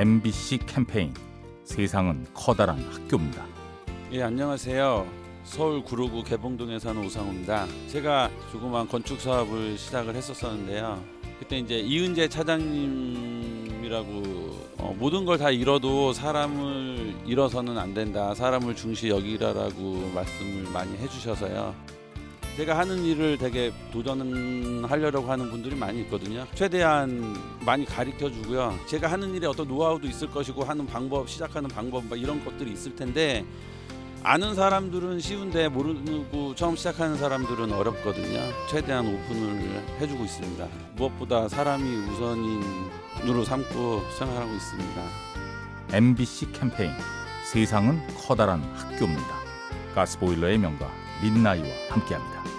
MBC 캠페인 세상은 커다란 학교입니다. 예, 안녕하세요. 서울 구로구 개봉동에 사는 오상우입니다. 제가 조그만 건축 사업을 시작을 했었었는데요. 그때 이제 이은재 차장님이라고 어, 모든 걸 다 잃어도 사람을 잃어서는 안 된다. 사람을 중시 여기라라고 말씀을 많이 해주셔서요. 제가 하는 일을 되게 도전하려고 하는 분들이 많이 있거든요. 최대한 많이 가르쳐 주고요. 제가 하는 일에 어떤 노하우도 있을 것이고 하는 방법, 시작하는 방법 막 이런 것들이 있을 텐데 아는 사람들은 쉬운데 모르고 처음 시작하는 사람들은 어렵거든요. 최대한 오픈을 해주고 있습니다. 무엇보다 사람이 우선인으로 삼고 생활하고 있습니다. MBC 캠페인 세상은 커다란 학교입니다. 가스보일러의 명가 민나이와 함께합니다.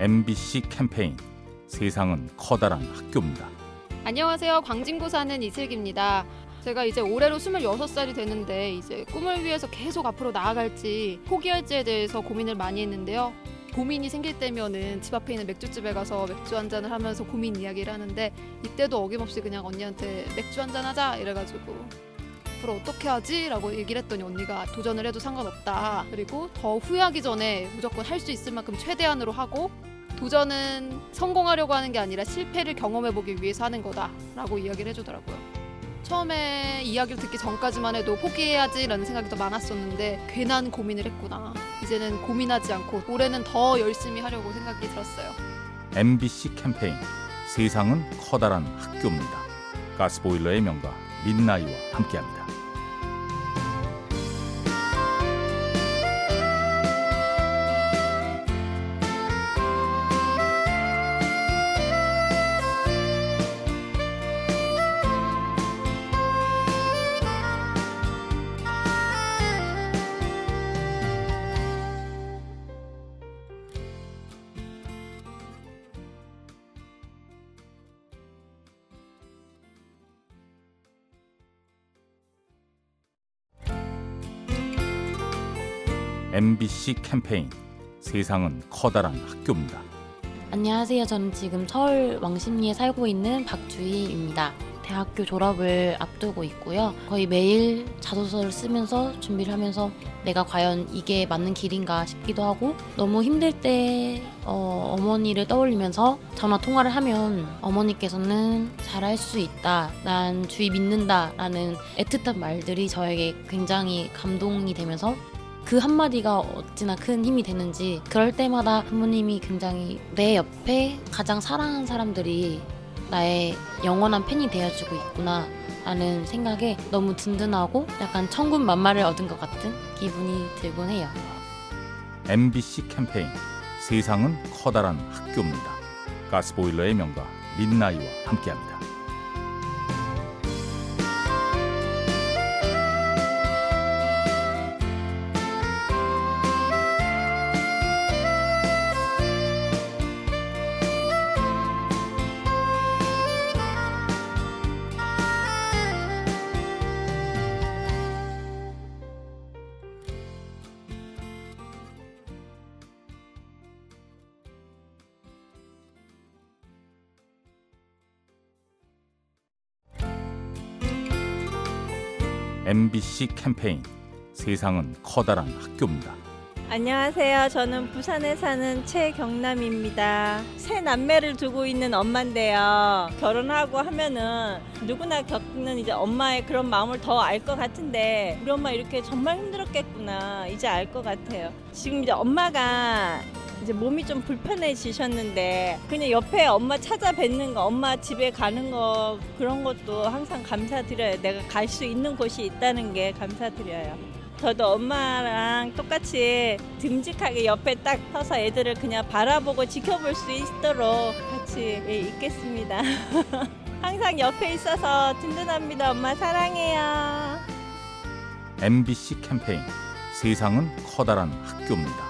MBC 캠페인 세상은 커다란 학교입니다. 안녕하세요. 광진구 사는 이슬기입니다. 제가 이제 올해로 26살이 되는데 이제 꿈을 위해서 계속 앞으로 나아갈지 포기할지에 대해서 고민을 많이 했는데요. 고민이 생길 때면은 집 앞에 있는 맥주집에 가서 맥주 한 잔을 하면서 고민 이야기를 하는데 이때도 어김없이 그냥 언니한테 맥주 한 잔 하자 이래가지고 앞으로 어떻게 하지? 라고 얘기를 했더니 언니가 도전을 해도 상관없다. 그리고 더 후회하기 전에 무조건 할 수 있을 만큼 최대한으로 하고 도전은 성공하려고 하는 게 아니라 실패를 경험해 보기 위해서 하는 거다라고 이야기를 해주더라고요. 처음에 이야기를 듣기 전까지만 해도 포기해야지라는 생각이 더 많았었는데 괜한 고민을 했구나. 이제는 고민하지 않고 올해는 더 열심히 하려고 생각이 들었어요. MBC 캠페인 세상은 커다란 학교입니다. 가스보일러의 명가 민나이와 함께합니다. MBC 캠페인 세상은 커다란 학교입니다. 안녕하세요. 저는 지금 서울 왕십리에 살고 있는 박주희입니다. 대학교 졸업을 앞두고 있고요. 거의 매일 자소서를 쓰면서 준비를 하면서 내가 과연 이게 맞는 길인가 싶기도 하고 너무 힘들 때 어, 어머니를 떠올리면서 전화 통화를 하면 어머니께서는 잘할 수 있다. 난 주희 믿는다. 라는 애틋한 말들이 저에게 굉장히 감동이 되면서 그 한마디가 어찌나 큰 힘이 되는지 그럴 때마다 부모님이 굉장히 내 옆에 가장 사랑하는 사람들이 나의 영원한 팬이 되어주고 있구나 라는 생각에 너무 든든하고 약간 천군 만마를 얻은 것 같은 기분이 들곤 해요. MBC 캠페인 세상은 커다란 학교입니다. 가스보일러의 명가 민나이와 함께합니다. MBC 캠페인 세상은 커다란 학교입니다. 안녕하세요. 저는 부산에 사는 최경남입니다. 새 남매를 두고 있는 엄마인데요. 결혼하고 하면은 누구나 겪는 이제 엄마의 그런 마음을 더 알 것 같은데 우리 엄마 이렇게 정말 힘들었겠구나 이제 알 것 같아요. 지금 이제 엄마가 이제 몸이 좀 불편해지셨는데 그냥 옆에 엄마 찾아뵙는 거, 엄마 집에 가는 거 그런 것도 항상 감사드려요. 내가 갈 수 있는 곳이 있다는 게 감사드려요. 저도 엄마랑 똑같이 듬직하게 옆에 딱 서서 애들을 그냥 바라보고 지켜볼 수 있도록 같이 예, 있겠습니다. 항상 옆에 있어서 든든합니다. 엄마 사랑해요. MBC 캠페인 세상은 커다란 학교입니다.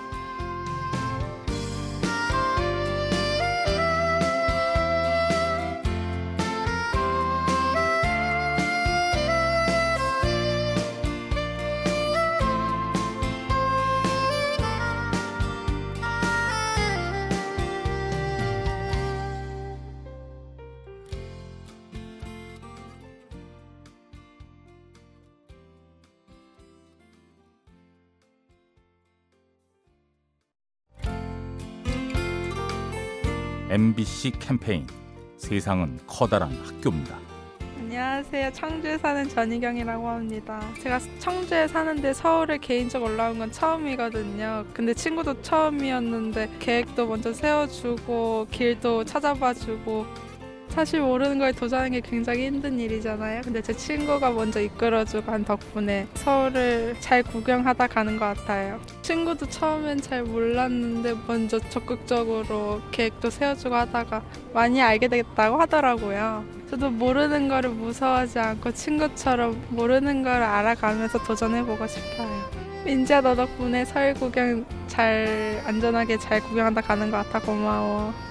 MBC 캠페인 세상은 커다란 학교입니다. 안녕하세요. 청주에 사는 전희경이라고 합니다. 제가 청주에 사는데 서울에 개인적 올라온 건 처음이거든요. 근데 친구도 처음이었는데 계획도 먼저 세워주고 길도 찾아봐주고 사실 모르는 거에 도전하는 게 굉장히 힘든 일이잖아요. 근데 제 친구가 먼저 이끌어주고 한 덕분에 서울을 잘 구경하다 가는 것 같아요. 친구도 처음엔 잘 몰랐는데 먼저 적극적으로 계획도 세워주고 하다가 많이 알게 되겠다고 하더라고요. 저도 모르는 거를 무서워하지 않고 친구처럼 모르는 거를 알아가면서 도전해보고 싶어요. 민지야 너 덕분에 서울 구경 잘 안전하게 잘 구경하다 가는 것 같아 고마워.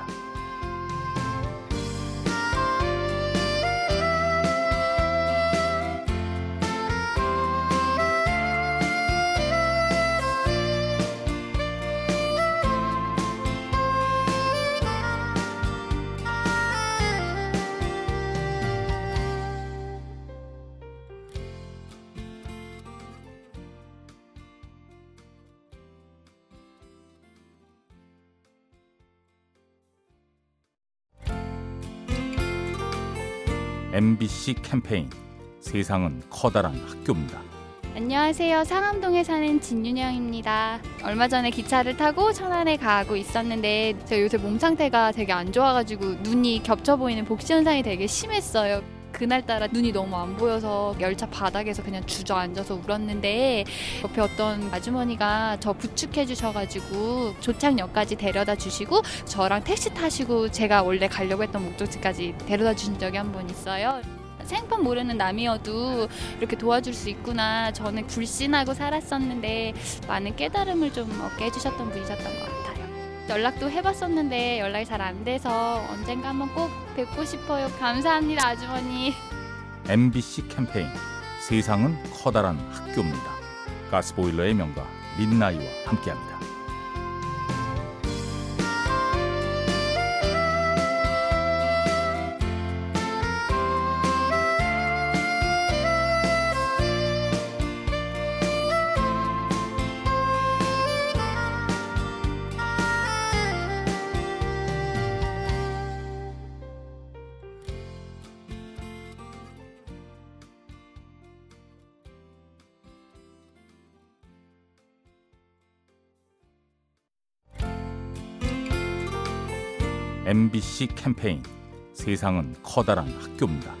MBC 캠페인 세상은 커다란 학교입니다. 안녕하세요. 상암동에 사는 진윤영입니다. 얼마 전에 기차를 타고 천안에 가고 있었는데 제가 요새 몸 상태가 되게 안 좋아가지고 눈이 겹쳐 보이는 복시 현상이 되게 심했어요. 그날따라 눈이 너무 안 보여서 열차 바닥에서 그냥 주저앉아서 울었는데 옆에 어떤 아주머니가 저 부축해 주셔가지고 조창역까지 데려다 주시고 저랑 택시 타시고 제가 원래 가려고 했던 목적지까지 데려다 주신 적이 한 번 있어요. 생판 모르는 남이어도 이렇게 도와줄 수 있구나. 저는 불신하고 살았었는데 많은 깨달음을 좀 얻게 해주셨던 분이셨던 것 같아요. 연락도 해봤었는데 연락이 잘 안 돼서 언젠가 한번 꼭 뵙고 싶어요. 감사합니다, 아주머니. MBC 캠페인 세상은 커다란 학교입니다. 가스보일러의 명가 민나이와 함께합니다. MBC 캠페인 세상은 커다란 학교입니다.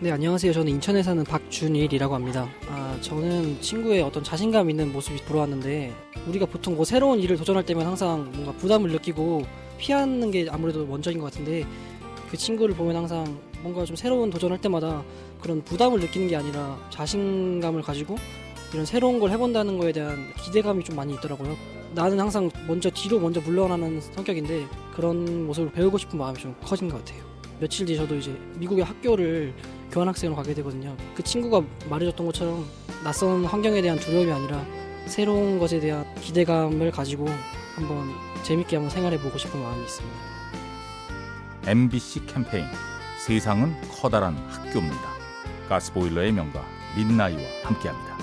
네, 안녕하세요. 저는 인천에 사는 박준일이라고 합니다. 아, 저는 친구의 어떤 자신감 있는 모습이 부러웠는데 우리가 보통 뭐 새로운 일을 도전할 때면 항상 뭔가 부담을 느끼고 피하는 게 아무래도 먼저인 것 같은데 그 친구를 보면 항상 뭔가 좀 새로운 도전할 때마다 그런 부담을 느끼는 게 아니라 자신감을 가지고 이런 새로운 걸 해본다는 거에 대한 기대감이 좀 많이 있더라고요. 나는 항상 먼저 뒤로 먼저 물러나는 성격인데 그런 모습을 배우고 싶은 마음이 좀 커진 것 같아요. 며칠 뒤 저도 이제 미국의 학교를 교환학생으로 가게 되거든요. 그 친구가 말해줬던 것처럼 낯선 환경에 대한 두려움이 아니라 새로운 것에 대한 기대감을 가지고 한번 재밌게 한번 생활해보고 싶은 마음이 있습니다. MBC 캠페인 세상은 커다란 학교입니다. 가스보일러의 명가 민나이와 함께합니다.